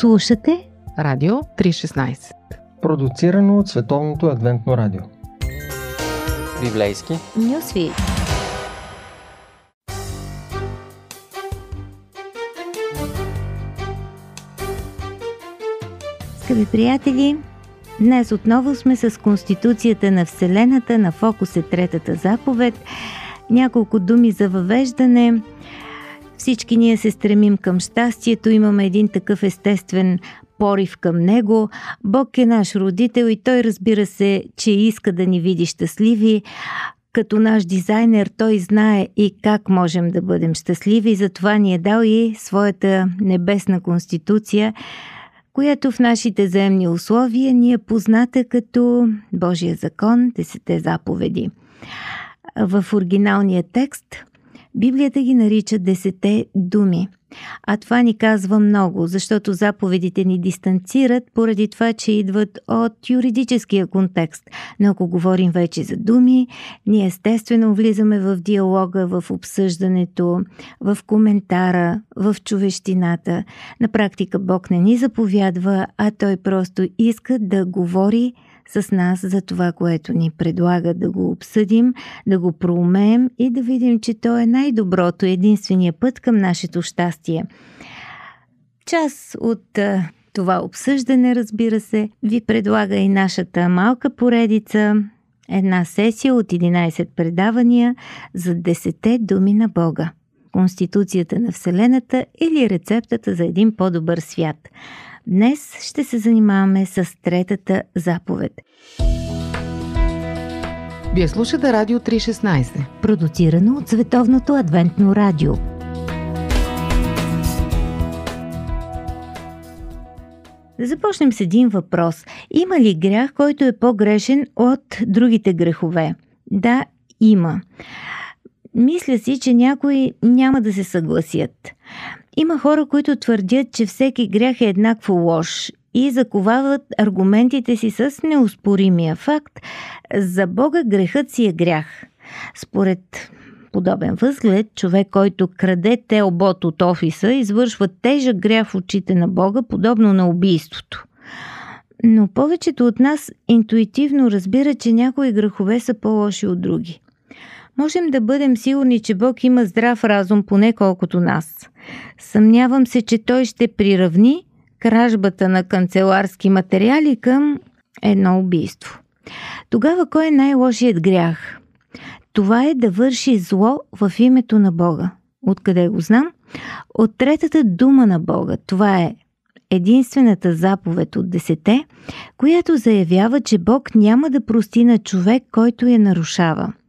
Слушате Радио 316 Продуцирано от Световното адвентно радио. Библейски. Нюсви Скъпи приятели, днес отново сме с Конституцията на Вселената, на фокус е третата заповед. Няколко думи за въвеждане – всички ние се стремим към щастието, имаме един такъв естествен порив към него. Бог е наш родител и той разбира се, че иска да ни види щастливи. Като наш дизайнер той знае и как можем да бъдем щастливи, затова ни е дал и своята небесна конституция, която в нашите земни условия ни е позната като Божия закон, десете заповеди. В оригиналния текст – Библията ги нарича десете думи. А това ни казва много, защото заповедите ни дистанцират поради това, че идват от юридическия контекст. Но ако говорим вече за думи, ние естествено влизаме в диалога, в обсъждането, в коментара, в човещината. На практика Бог не ни заповядва, а Той просто иска да говори с нас за това, което ни предлага да го обсъдим, да го проумеем и да видим, че то е най-доброто, единствения път към нашето щастие. Част от това обсъждане, разбира се, ви предлага и нашата малка поредица, една сесия от 11 предавания за 10 думи на Бога. Конституцията на Вселената или рецептата за един по-добър свят – Днес ще се занимаваме с третата заповед. Вие слушате Радио 316, продуцирано от Световното адвентно радио. Да започнем с един въпрос. Има ли грях, който е по-грешен от другите грехове? Да, има. Мисля си, че някои няма да се съгласят. Има хора, които твърдят, че всеки грях е еднакво лош и заковават аргументите си с неуспоримия факт за Бога грехът си е грях. Според подобен възглед, човек, който краде телбот от офиса, извършва тежък грях в очите на Бога, подобно на убийството. Но повечето от нас интуитивно разбира, че някои грехове са по-лоши от други можем да бъдем сигурни, че Бог има здрав разум, поне колкото нас. Съмнявам се, че Той ще приравни кражбата на канцеларски материали към едно убийство. Тогава кой е най-лошият грях? Това е да върши зло в името на Бога. Откъде го знам? От третата дума на Бога. Това е единствената заповед от десете, която заявява, че Бог няма да прости на човек, който я нарушава –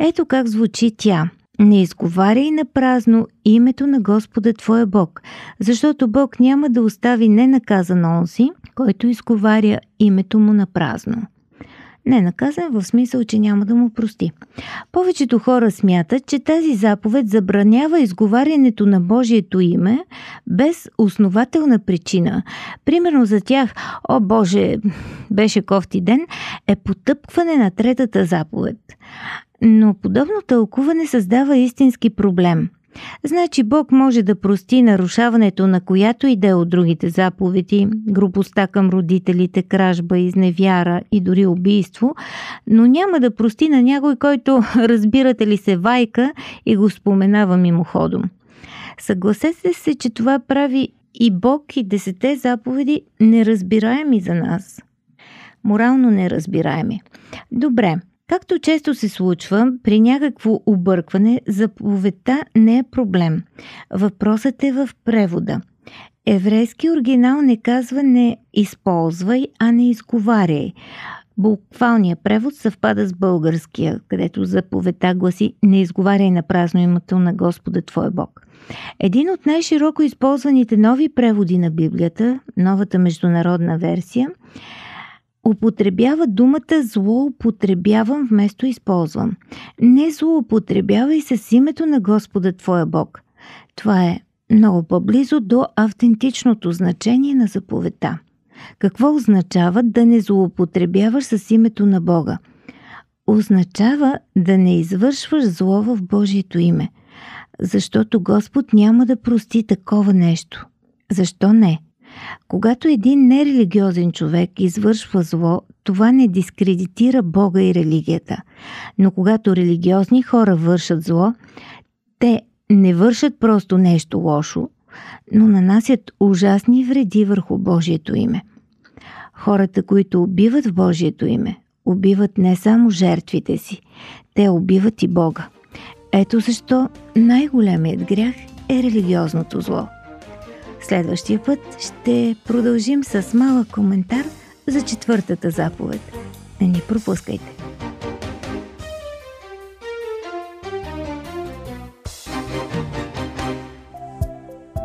ето как звучи тя. Не изговаряй на празно името на Господа Твоя Бог, защото Бог няма да остави ненаказан онзи, който изговаря името му на празно. Не наказан в смисъл, че няма да му прости. Повечето хора смятат, че тази заповед забранява изговарянето на Божието име без основателна причина. Примерно за тях, о Боже, беше кофти ден, е потъпкване на третата заповед. Но подобно тълкуване създава истински проблем. Значи Бог може да прости нарушаването на която и да е от другите заповеди, грубостта към родителите, кражба, изневяра и дори убийство, но няма да прости на някой, който, разбирате ли се, вайка и го споменава мимоходом. Съгласете се, че това прави и Бог и десете заповеди неразбираеми за нас. Морално неразбираеми. Добре, Както често се случва, при някакво объркване заповедта не е проблем. Въпросът е в превода. Еврейски оригинал не казва не използвай, а не изговаряй. Буквалният превод съвпада с българския, където заповедта гласи не изговаряй на празно името на Господа Твой Бог. Един от най-широко използваните нови преводи на Библията, новата международна версия, употребява думата злоупотребявам вместо използвам. Не злоупотребявай с името на Господа Твоя Бог. Това е много по-близо до автентичното значение на заповедта. Какво означава да не злоупотребяваш с името на Бога? Означава да не извършваш зло в Божието име, защото Господ няма да прости такова нещо. Защо не? Когато един нерелигиозен човек извършва зло, това не дискредитира Бога и религията. Но когато религиозни хора вършат зло, те не вършат просто нещо лошо, но нанасят ужасни вреди върху Божието име. Хората, които убиват в Божието име, убиват не само жертвите си, те убиват и Бога. Ето защо най-големият грях е религиозното зло. Следващия път ще продължим с малък коментар за четвъртата заповед. Не ни пропускайте!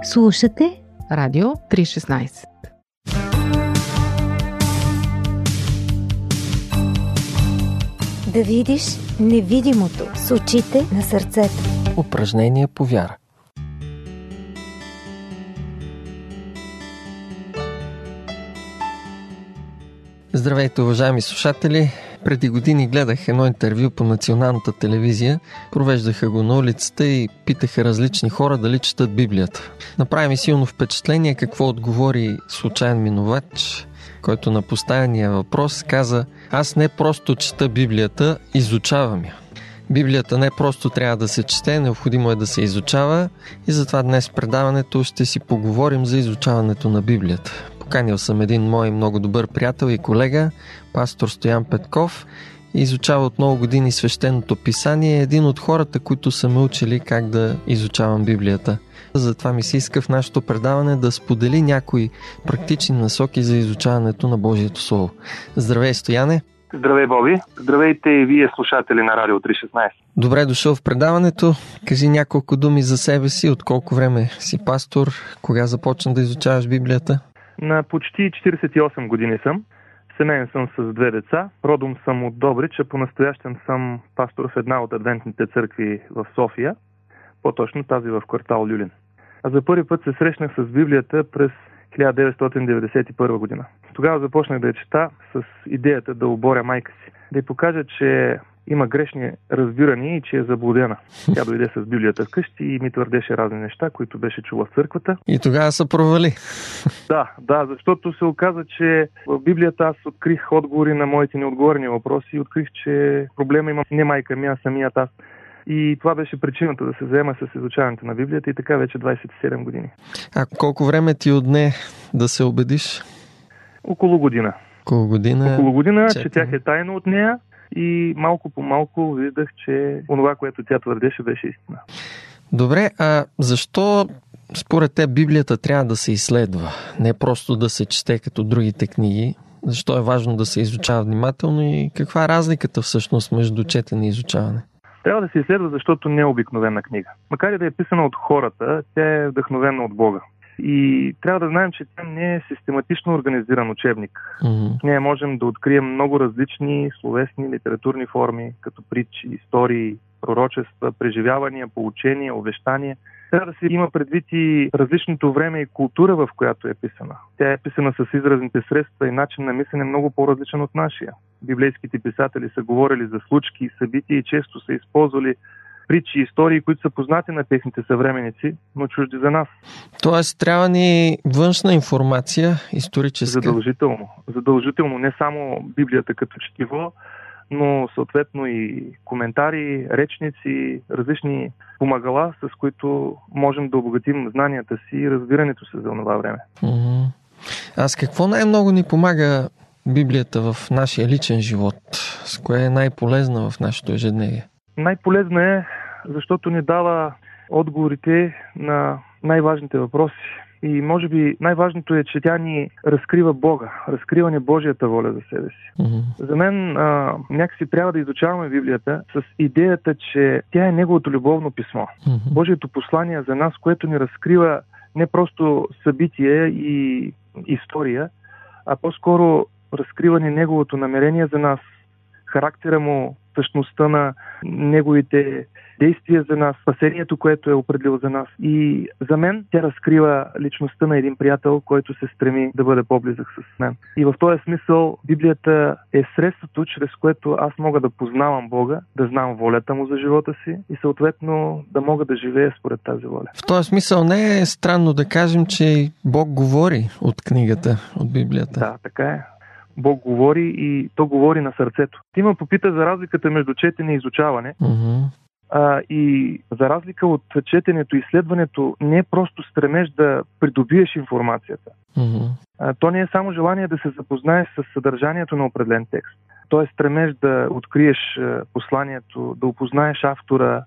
Слушате Радио 316 Да видиш невидимото с очите на сърцето. Упражнение по вяра. Здравейте, уважаеми слушатели! Преди години гледах едно интервю по националната телевизия. Провеждаха го на улицата и питаха различни хора дали четат Библията. Направи ми силно впечатление какво отговори случайен минувач, който на поставения въпрос каза Аз не просто чета Библията, изучавам я. Библията не просто трябва да се чете, необходимо е да се изучава и затова днес в предаването ще си поговорим за изучаването на Библията. Поканил съм един мой много добър приятел и колега, пастор Стоян Петков, и изучава от много години свещеното писание. Е един от хората, които са ме учили как да изучавам Библията. Затова ми се иска в нашето предаване да сподели някои практични насоки за изучаването на Божието Слово. Здравей, Стояне! Здравей, Боби! Здравейте и вие, слушатели на Радио 316. Добре дошъл в предаването. Кажи няколко думи за себе си, от колко време си пастор, кога започна да изучаваш Библията? На почти 48 години съм. Семейен съм с две деца. Родом съм от Добрич, а по-настоящем съм пастор в една от адвентните църкви в София, по-точно тази в квартал Люлин. А за първи път се срещнах с Библията през 1991 година. Тогава започнах да я чета с идеята да оборя майка си, да й покажа, че има грешни разбирания и че е заблудена. Тя дойде с Библията вкъщи и ми твърдеше разни неща, които беше чула в църквата. И тогава се провали. Да, да, защото се оказа, че в Библията аз открих отговори на моите неотговорни въпроси и открих, че проблема има не майка ми, а самият аз. И това беше причината да се заема с изучаването на Библията и така вече 27 години. А колко време ти отне да се убедиш? Около година. Около година. Около година, че тях е тайно от нея и малко по малко виждах, че онова, което тя твърдеше, беше истина. Добре, а защо според те Библията трябва да се изследва? Не просто да се чете като другите книги. Защо е важно да се изучава внимателно и каква е разликата всъщност между четене и изучаване? Трябва да се изследва, защото не е обикновена книга. Макар и да е писана от хората, тя е вдъхновена от Бога. И трябва да знаем, че тя не е систематично организиран учебник. Mm-hmm. В нея можем да открием много различни словесни литературни форми, като притчи, истории, пророчества, преживявания, получения, увещания. Трябва да се има предвид и различното време и култура, в която е писана. Тя е писана с изразните средства и начин на мислене много по-различен от нашия. Библейските писатели са говорили за случки и събития и често са използвали притчи и истории, които са познати на техните съвременици, но чужди за нас. Тоест трябва ни външна информация, историческа. Задължително. Задължително. Не само Библията като четиво, но съответно и коментари, речници, различни помагала, с които можем да обогатим знанията си и разбирането си за това време. Mm-hmm. А с какво най-много ни помага Библията в нашия личен живот? С кое е най-полезна в нашето ежедневие? Най-полезна е, защото ни дава отговорите на най-важните въпроси. И може би най-важното е, че тя ни разкрива Бога, разкрива ни Божията воля за себе си. Mm-hmm. За мен а, някакси трябва да изучаваме Библията с идеята, че тя е Неговото любовно писмо. Mm-hmm. Божието послание за нас, което ни разкрива не просто събитие и история, а по-скоро разкрива ни Неговото намерение за нас, характера му, същността на неговите действия за нас, спасението, което е определил за нас. И за мен тя разкрива личността на един приятел, който се стреми да бъде по-близък с мен. И в този смисъл Библията е средството, чрез което аз мога да познавам Бога, да знам волята му за живота си и съответно да мога да живея според тази воля. В този смисъл не е странно да кажем, че Бог говори от книгата, от Библията. Да, така е. Бог говори и то говори на сърцето. Ти ме попита за разликата между четене и изучаване. Mm-hmm. А, и за разлика от четенето и изследването, не е просто стремеж да придобиеш информацията. Mm-hmm. А, то не е само желание да се запознаеш с съдържанието на определен текст. То е стремеж да откриеш посланието, да опознаеш автора,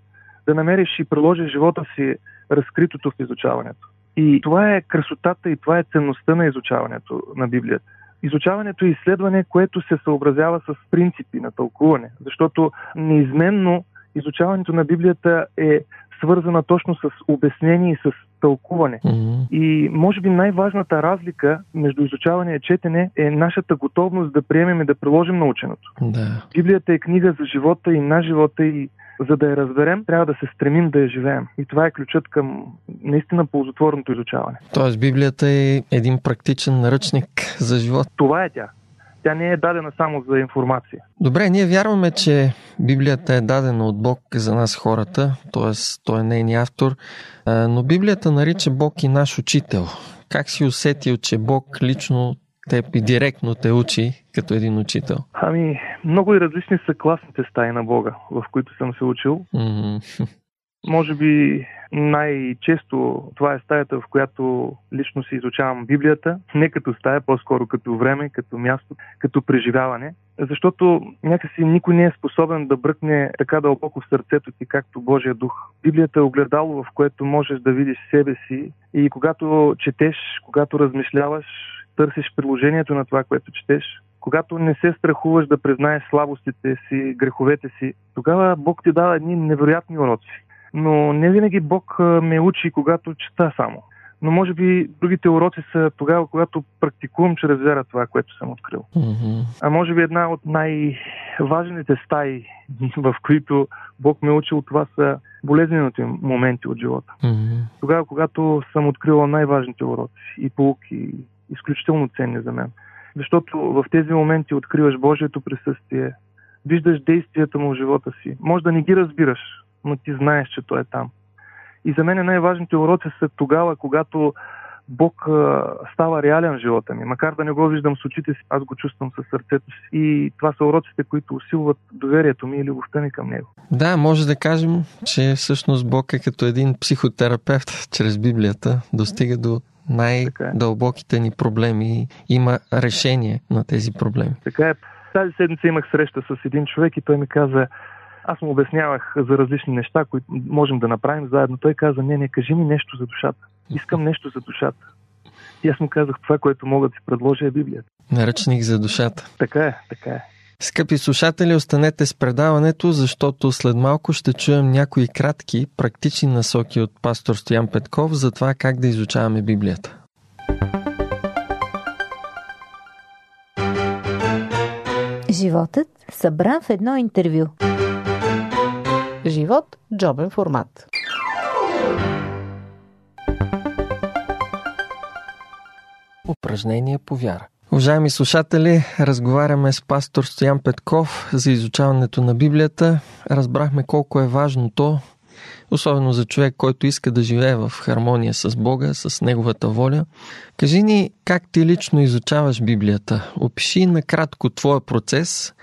да намериш и приложиш живота си разкритото в изучаването. И това е красотата и това е ценността на изучаването на Библията. Изучаването е изследване, което се съобразява с принципи на тълкуване, защото неизменно изучаването на Библията е свързана точно с обяснение и с тълкуване. Mm-hmm. И може би най-важната разлика между изучаване и четене е нашата готовност да приемем и да приложим наученото. Да. Библията е книга за живота и на живота и за да я разберем, трябва да се стремим да я живеем. И това е ключът към наистина ползотворното изучаване. Тоест Библията е един практичен наръчник за живот. Това е тя. Тя не е дадена само за информация. Добре, ние вярваме, че Библията е дадена от Бог за нас хората, т.е. той е нейният автор, но Библията нарича Бог и наш учител. Как си усетил, че Бог лично теб и директно те учи като един учител? Ами, много и различни са класните стаи на Бога, в които съм се учил. Mm-hmm. Може би най-често това е стаята, в която лично си изучавам Библията, не като стая, по-скоро като време, като място, като преживяване, защото някакси никой не е способен да бръкне така дълбоко в сърцето ти, както Божия дух. Библията е огледало, в което можеш да видиш себе си и когато четеш, когато размишляваш, търсиш приложението на това, което четеш, когато не се страхуваш да признаеш слабостите си, греховете си, тогава Бог ти дава едни невероятни уроци. Но не винаги Бог ме учи, когато чета само. Но може би другите уроци са тогава, когато практикувам чрез вера това, което съм открил. Mm-hmm. А може би една от най-важните стаи, в които Бог ме учил, това са болезнените моменти от живота. Mm-hmm. Тогава, когато съм открила най-важните уроци и полуки, изключително ценни за мен. Защото в тези моменти откриваш Божието присъствие, виждаш действията му в живота си. Може да не ги разбираш, но ти знаеш, че той е там. И за мен най-важните уроци са тогава, когато Бог а, става реален в живота ми. Макар да не го виждам с очите си, аз го чувствам със сърцето си. И това са уроците, които усилват доверието ми и любовта ми към Него. Да, може да кажем, че всъщност Бог е като един психотерапевт чрез Библията, достига до най-дълбоките ни проблеми и има решение на тези проблеми. Така е. Тази седмица имах среща с един човек и той ми каза, аз му обяснявах за различни неща, които можем да направим заедно. Той каза, не, не, кажи ми нещо за душата. Искам нещо за душата. И аз му казах, това, което мога да си предложа е Библията. Наръчник за душата. Така е, така е. Скъпи слушатели, останете с предаването, защото след малко ще чуем някои кратки, практични насоки от пастор Стоян Петков за това как да изучаваме Библията. Животът събран в едно интервю. Живот – джобен формат. Упражнение по вяра. Уважаеми слушатели, разговаряме с пастор Стоян Петков за изучаването на Библията. Разбрахме колко е важно то, особено за човек, който иска да живее в хармония с Бога, с Неговата воля. Кажи ни как ти лично изучаваш Библията. Опиши накратко твоя процес,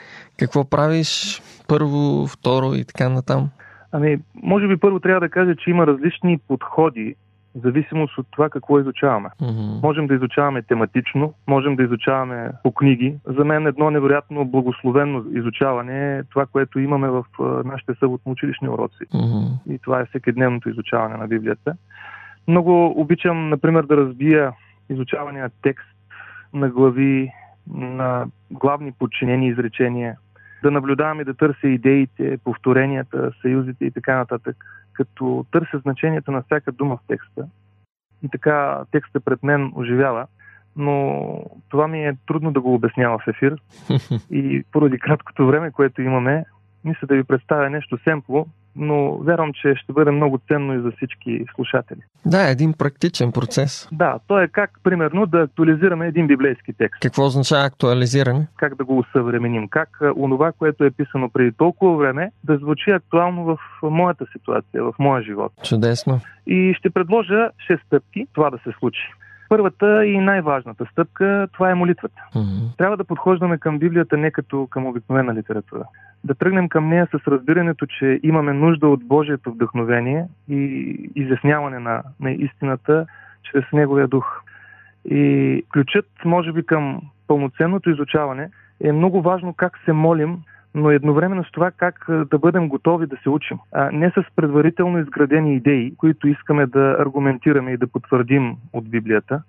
какво правиш първо, второ и така натам. Ами, може би първо трябва да кажа, че има различни подходи в зависимост от това какво изучаваме. Mm-hmm. Можем да изучаваме тематично, можем да изучаваме по книги. За мен едно невероятно благословено изучаване е това, което имаме в нашите съботно-училищни уроци. Mm-hmm. И това е всекидневното изучаване на Библията. Много обичам, например, да разбия изучавания текст на глави, на главни подчинени изречения, да наблюдавам и да търся идеите, повторенията, съюзите и така нататък, като търся значението на всяка дума в текста. И така текста пред мен оживява, но това ми е трудно да го обяснява в ефир. И поради краткото време, което имаме, Мисля да ви представя нещо семпло, но вярвам, че ще бъде много ценно и за всички слушатели. Да, един практичен процес. Да, то е как, примерно, да актуализираме един библейски текст. Какво означава актуализиране? Как да го усъвременим? Как онова, което е писано преди толкова време, да звучи актуално в моята ситуация, в моя живот. Чудесно. И ще предложа 6 стъпки това да се случи. Първата и най-важната стъпка това е молитвата. Mm-hmm. Трябва да подхождаме към Библията не като към обикновена литература. Да тръгнем към нея с разбирането, че имаме нужда от Божието вдъхновение и изясняване на, на истината чрез Неговия дух. И ключът, може би, към пълноценното изучаване е много важно как се молим но едновременно с това как да бъдем готови да се учим. А не с предварително изградени идеи, които искаме да аргументираме и да потвърдим от Библията,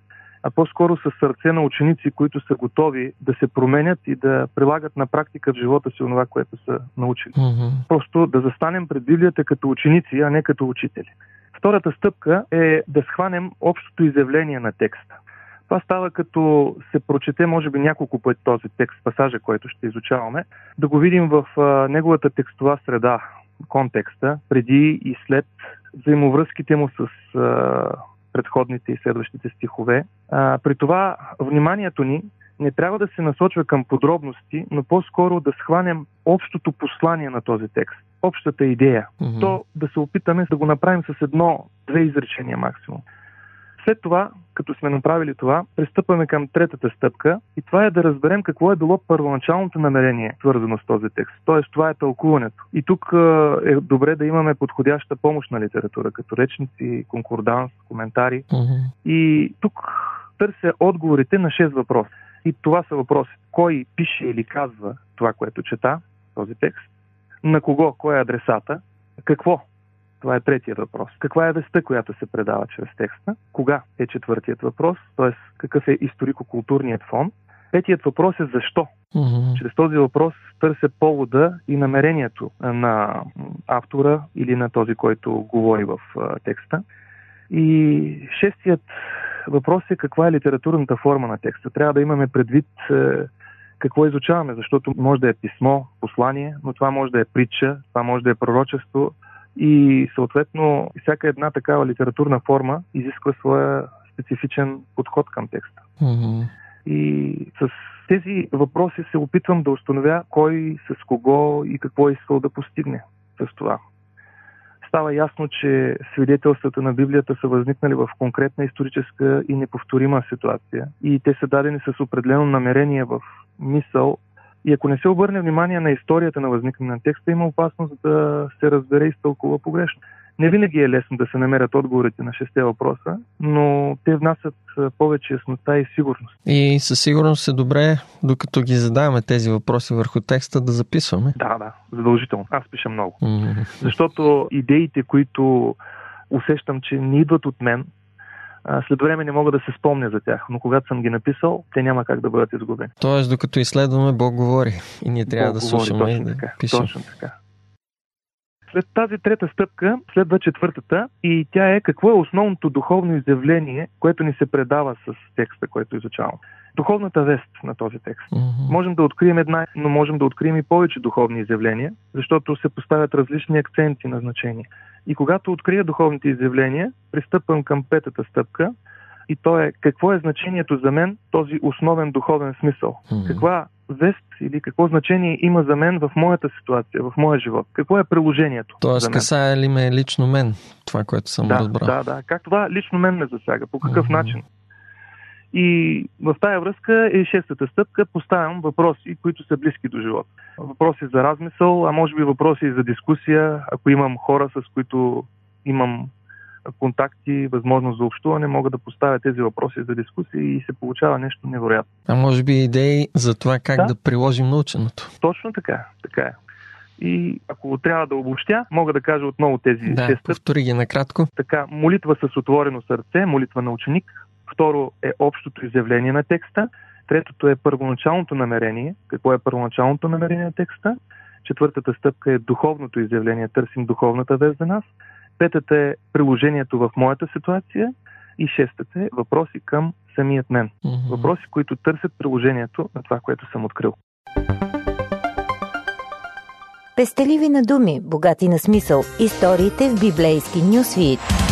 а по-скоро с сърце на ученици, които са готови да се променят и да прилагат на практика в живота си това, което са научили. Mm-hmm. Просто да застанем пред Библията като ученици, а не като учители. Втората стъпка е да схванем общото изявление на текста. Това става като се прочете, може би, няколко пъти този текст, пасажа, който ще изучаваме, да го видим в а, неговата текстова среда, контекста, преди и след взаимовръзките му с а, предходните и следващите стихове. А, при това вниманието ни не трябва да се насочва към подробности, но по-скоро да схванем общото послание на този текст, общата идея. Mm-hmm. То да се опитаме да го направим с едно-две изречения максимум. След това, като сме направили това, пристъпваме към третата стъпка и това е да разберем какво е било първоначалното намерение, свързано с този текст. Тоест, това е тълкуването. И тук е добре да имаме подходяща помощна литература, като речници, конкорданс, коментари. Mm-hmm. И тук търся отговорите на 6 въпроса. И това са въпроси. Кой пише или казва това, което чета, този текст? На кого? Кой е адресата? Какво това е третият въпрос. Каква е веста, която се предава чрез текста? Кога е четвъртият въпрос? Т.е. какъв е историко-културният фон? Петият въпрос е защо? Mm-hmm. Чрез този въпрос търся повода и намерението на автора или на този, който говори в текста. И шестият въпрос е каква е литературната форма на текста. Трябва да имаме предвид какво изучаваме, защото може да е писмо, послание, но това може да е притча, това може да е пророчество, и съответно всяка една такава литературна форма изисква своя специфичен подход към текста. Mm-hmm. И с тези въпроси се опитвам да установя кой с кого и какво е искал да постигне с това. Става ясно, че свидетелствата на Библията са възникнали в конкретна историческа и неповторима ситуация и те са дадени с определено намерение в мисъл и ако не се обърне внимание на историята на възникване на текста, има опасност да се разбере и стълкува погрешно. Не винаги е лесно да се намерят отговорите на шесте въпроса, но те внасят повече яснота и сигурност. И със сигурност е добре, докато ги задаваме тези въпроси върху текста, да записваме. Да, да, задължително. Аз пиша много. Mm-hmm. Защото идеите, които усещам, че не идват от мен, след време не мога да се спомня за тях, но когато съм ги написал, те няма как да бъдат изгубени. Тоест, докато изследваме, Бог говори и ние трябва Бог да говори, слушаме точно и да така, пишем. Точно така. След тази трета стъпка следва четвъртата и тя е какво е основното духовно изявление, което ни се предава с текста, който изучавам. Духовната вест на този текст. Mm-hmm. Можем да открием една, но можем да открием и повече духовни изявления, защото се поставят различни акценти на значение. И когато открия духовните изявления, пристъпвам към петата стъпка и то е какво е значението за мен този основен духовен смисъл. Mm-hmm. Каква вест или какво значение има за мен в моята ситуация, в моя живот? Какво е приложението? Тоест, касае ли ме лично мен, това, което съм да, разбрал? да, да. Как това лично мен ме засяга? По какъв Мгм. начин? И в тая връзка е шестата стъпка. Поставям въпроси, които са близки до живота. Въпроси за размисъл, а може би въпроси за дискусия. Ако имам хора, с които имам контакти, възможност за общуване, мога да поставя тези въпроси за дискусия и се получава нещо невероятно. А може би идеи за това как да, Да. приложим наученото. Точно така, така е. И ако трябва да обобщя, мога да кажа отново тези Да, шест повтори ги накратко. Така, молитва с отворено сърце, молитва на ученик. Второ е общото изявление на текста. Третото е първоначалното намерение. Какво е първоначалното намерение на текста? Четвъртата стъпка е духовното изявление. Търсим духовната вест за нас. Петата е приложението в моята ситуация. И шестата е въпроси към самият мен. Въпроси, които търсят приложението на това, което съм открил. Пестеливи на думи, богати на смисъл. Историите в библейски нюсвит.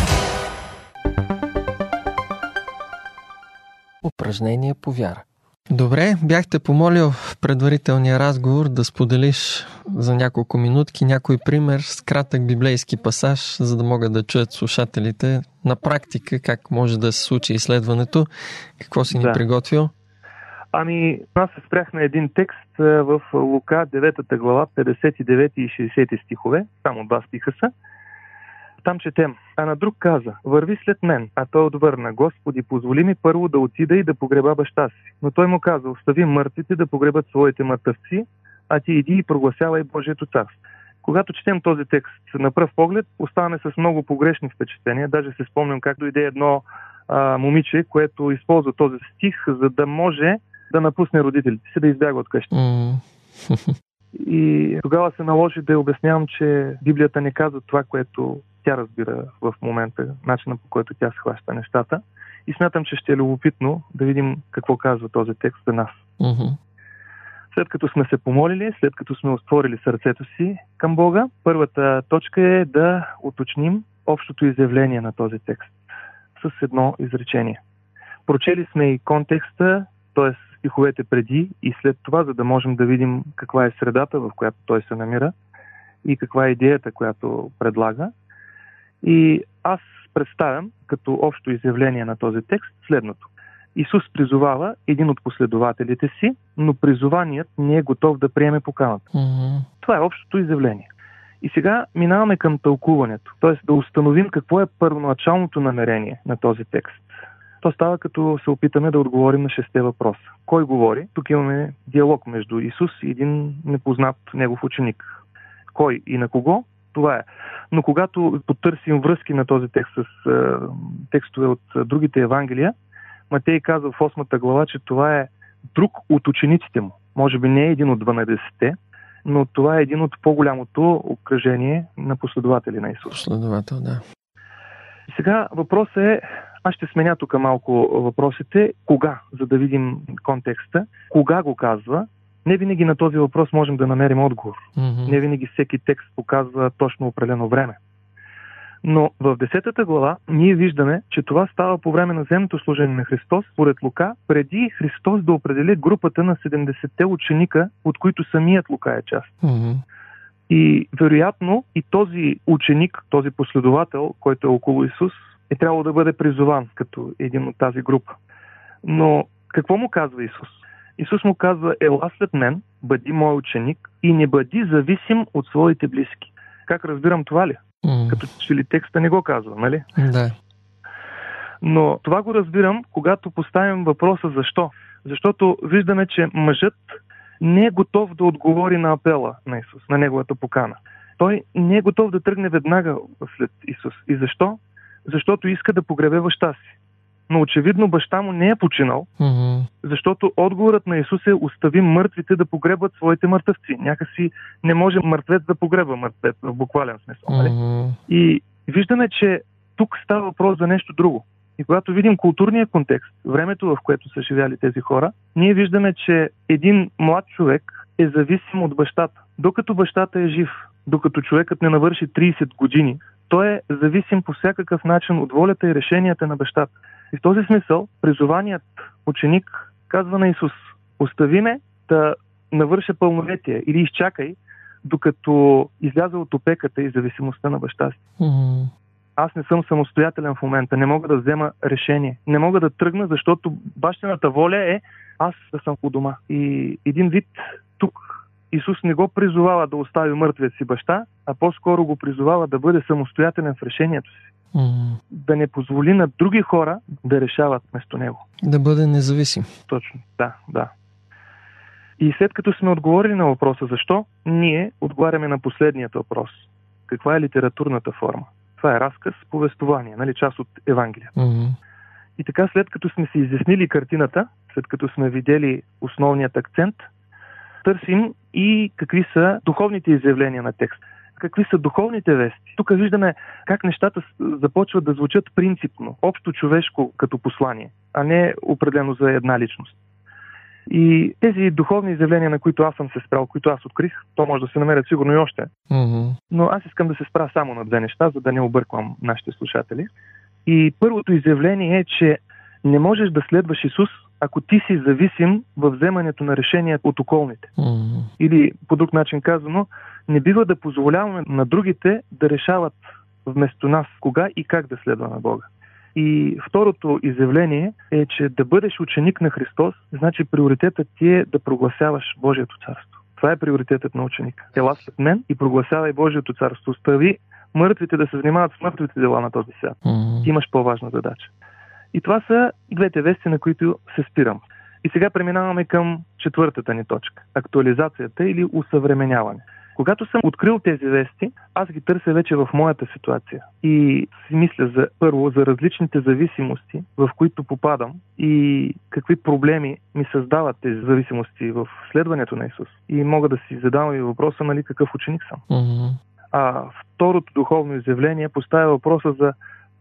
Упражнение по вяра. Добре, бяхте помолил в предварителния разговор да споделиш за няколко минутки някой пример с кратък библейски пасаж, за да могат да чуят слушателите на практика как може да се случи изследването. Какво си ни да. приготвил? Ами, аз се спрях на един текст в Лука 9 глава, 59 и 60 стихове, само два стиха са. Там четем. А на друг каза, върви след мен. А той отвърна, Господи, позволи ми първо да отида и да погреба баща си. Но той му каза, остави мъртвите да погребат своите мъртъвци, а ти иди и прогласявай Божието царство. Когато четем този текст на пръв поглед, оставаме с много погрешни впечатления. Даже се спомням как дойде едно а, момиче, което използва този стих, за да може да напусне родителите си, да избяга от къща. Mm. И тогава се наложи да обяснявам, че Библията не казва това, което тя разбира в момента, начина по който тя схваща нещата. И смятам, че ще е любопитно да видим какво казва този текст за нас. Mm-hmm. След като сме се помолили, след като сме отворили сърцето си към Бога, първата точка е да уточним общото изявление на този текст с едно изречение. Прочели сме и контекста, т.е. стиховете преди и след това, за да можем да видим каква е средата, в която той се намира и каква е идеята, която предлага. И аз представям като общо изявление на този текст следното. Исус призовава един от последователите си, но призованият не е готов да приеме поканата. Mm-hmm. Това е общото изявление. И сега минаваме към тълкуването, т.е. да установим какво е първоначалното намерение на този текст. То става като се опитаме да отговорим на шесте въпроса. Кой говори? Тук имаме диалог между Исус и един непознат негов ученик. Кой и на кого? Това е. Но когато потърсим връзки на този текст с е, текстове от другите Евангелия, Матей казва в 8 глава, че това е друг от учениците му. Може би не е един от 12-те, но това е един от по-голямото окръжение на последователи на Исус. Последовател, да. Сега въпросът е, аз ще сменя тук малко въпросите, кога, за да видим контекста, кога го казва, не винаги на този въпрос можем да намерим отговор. Mm-hmm. Не винаги всеки текст показва точно определено време. Но в 10 глава ние виждаме, че това става по време на земното служение на Христос, според Лука, преди Христос да определи групата на 70-те ученика, от които самият Лука е част. Mm-hmm. И вероятно и този ученик, този последовател, който е около Исус, е трябвало да бъде призован като един от тази група. Но какво му казва Исус? Исус му казва, ела след мен, бъди мой ученик и не бъди зависим от своите близки. Как разбирам това ли? Mm. Като че ли текста не го казва, нали? Да. Но това го разбирам, когато поставим въпроса защо. Защото виждаме, че мъжът не е готов да отговори на апела на Исус, на неговата покана. Той не е готов да тръгне веднага след Исус. И защо? Защото иска да погребе баща си но очевидно баща му не е починал, mm-hmm. защото отговорът на Исус е остави мъртвите да погребат своите мъртъвци. Някакси не може мъртвец да погреба мъртвец в буквален смисъл. Mm-hmm. И виждаме, че тук става въпрос за нещо друго. И когато видим културния контекст, времето в което са живяли тези хора, ние виждаме, че един млад човек е зависим от бащата. Докато бащата е жив, докато човекът не навърши 30 години, той е зависим по всякакъв начин от волята и решенията на бащата. И в този смисъл, призованият ученик казва на Исус, остави ме да навърша пълнолетие или изчакай, докато изляза от опеката и зависимостта на баща си. Mm-hmm. Аз не съм самостоятелен в момента, не мога да взема решение. Не мога да тръгна, защото бащината воля е аз да съм у дома. И един вид тук Исус не го призовава да остави мъртвия си баща, а по-скоро го призовава да бъде самостоятелен в решението си. Mm. Да не позволи на други хора да решават вместо него. Да бъде независим. Точно, да, да. И след като сме отговорили на въпроса защо, ние отговаряме на последният въпрос. Каква е литературната форма? Това е разказ, повествование, нали, част от Евангелия. Mm-hmm. И така, след като сме си изяснили картината, след като сме видели основният акцент, търсим и какви са духовните изявления на текст какви са духовните вести. Тук виждаме как нещата започват да звучат принципно, общо човешко като послание, а не определено за една личност. И тези духовни изявления, на които аз съм се спрял, които аз открих, то може да се намерят сигурно и още. Mm-hmm. Но аз искам да се спра само на две неща, за да не обърквам нашите слушатели. И първото изявление е, че не можеш да следваш Исус, ако ти си зависим в вземането на решения от околните. Mm-hmm. Или по друг начин казано, не бива да позволяваме на другите да решават вместо нас кога и как да следваме Бога. И второто изявление е, че да бъдеш ученик на Христос, значи приоритетът ти е да прогласяваш Божието царство. Това е приоритетът на ученика. Ела след мен и прогласявай Божието царство. Остави мъртвите да се занимават с мъртвите дела на този свят. Mm-hmm. Имаш по-важна задача. И това са двете вести, на които се спирам. И сега преминаваме към четвъртата ни точка актуализацията или усъвременяване. Когато съм открил тези вести, аз ги търся вече в моята ситуация и си мисля за първо за различните зависимости, в които попадам и какви проблеми ми създават тези зависимости в следването на Исус. И мога да си задавам и въпроса, нали, какъв ученик съм. Mm-hmm. А второто духовно изявление поставя въпроса за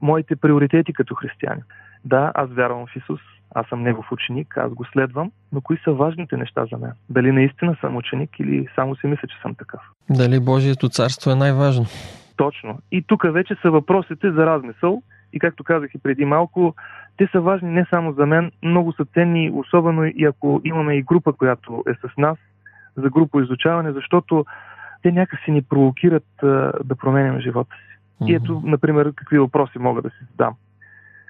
моите приоритети като християни. Да, аз вярвам в Исус, аз съм Негов ученик, аз го следвам, но кои са важните неща за мен? Дали наистина съм ученик или само си мисля, че съм такъв? Дали Божието царство е най-важно? Точно. И тук вече са въпросите за размисъл. И както казах и преди малко, те са важни не само за мен, много са ценни, особено и ако имаме и група, която е с нас, за група изучаване, защото те някакси ни провокират а, да променяме живота си. И ето, например, какви въпроси мога да си задам.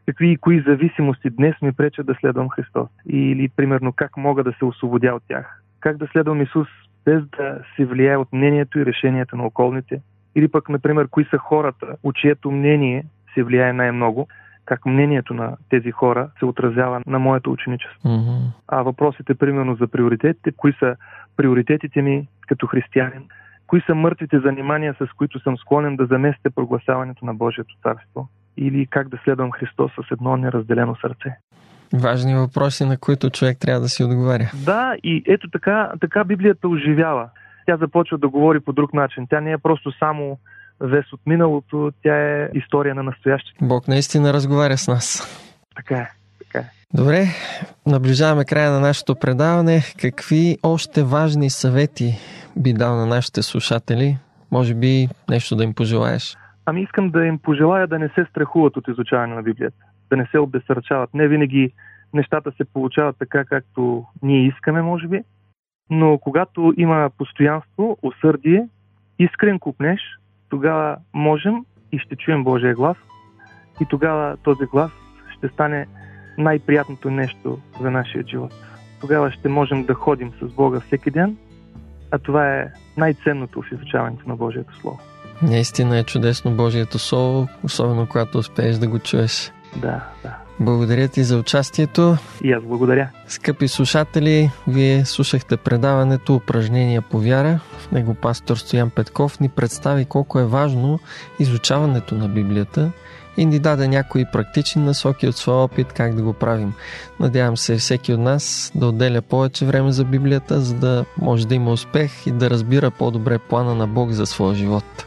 Какви и кои зависимости днес ми пречат да следвам Христос? Или, примерно, как мога да се освободя от тях? Как да следвам Исус без да се влияе от мнението и решенията на околните? Или пък, например, кои са хората, от чието мнение се влияе най-много? Как мнението на тези хора се отразява на моето ученичество? Mm-hmm. А въпросите, примерно, за приоритетите, кои са приоритетите ми като християнин? Кои са мъртвите занимания, с които съм склонен да заместя прогласяването на Божието царство? Или как да следвам Христос с едно неразделено сърце? Важни въпроси, на които човек трябва да си отговаря. Да, и ето така, така Библията оживява. Тя започва да говори по друг начин. Тя не е просто само вест от миналото, тя е история на настоящето. Бог наистина разговаря с нас. Така е. Така е. Добре, наближаваме края на нашето предаване. Какви още важни съвети би дал на нашите слушатели? Може би нещо да им пожелаеш? Ами искам да им пожелая да не се страхуват от изучаване на Библията, да не се обесърчават. Не винаги нещата се получават така, както ние искаме, може би, но когато има постоянство, усърдие, искрен купнеш, тогава можем и ще чуем Божия глас и тогава този глас ще стане най-приятното нещо за нашия живот. Тогава ще можем да ходим с Бога всеки ден, а това е най-ценното в изучаването на Божието Слово. Наистина е чудесно Божието Слово, особено когато успееш да го чуеш. Да, да. Благодаря ти за участието. И аз благодаря. Скъпи слушатели, вие слушахте предаването Упражнения по вяра. В него пастор Стоян Петков ни представи колко е важно изучаването на Библията и ни даде някои практични насоки от своя опит как да го правим. Надявам се всеки от нас да отделя повече време за Библията, за да може да има успех и да разбира по-добре плана на Бог за своя живот.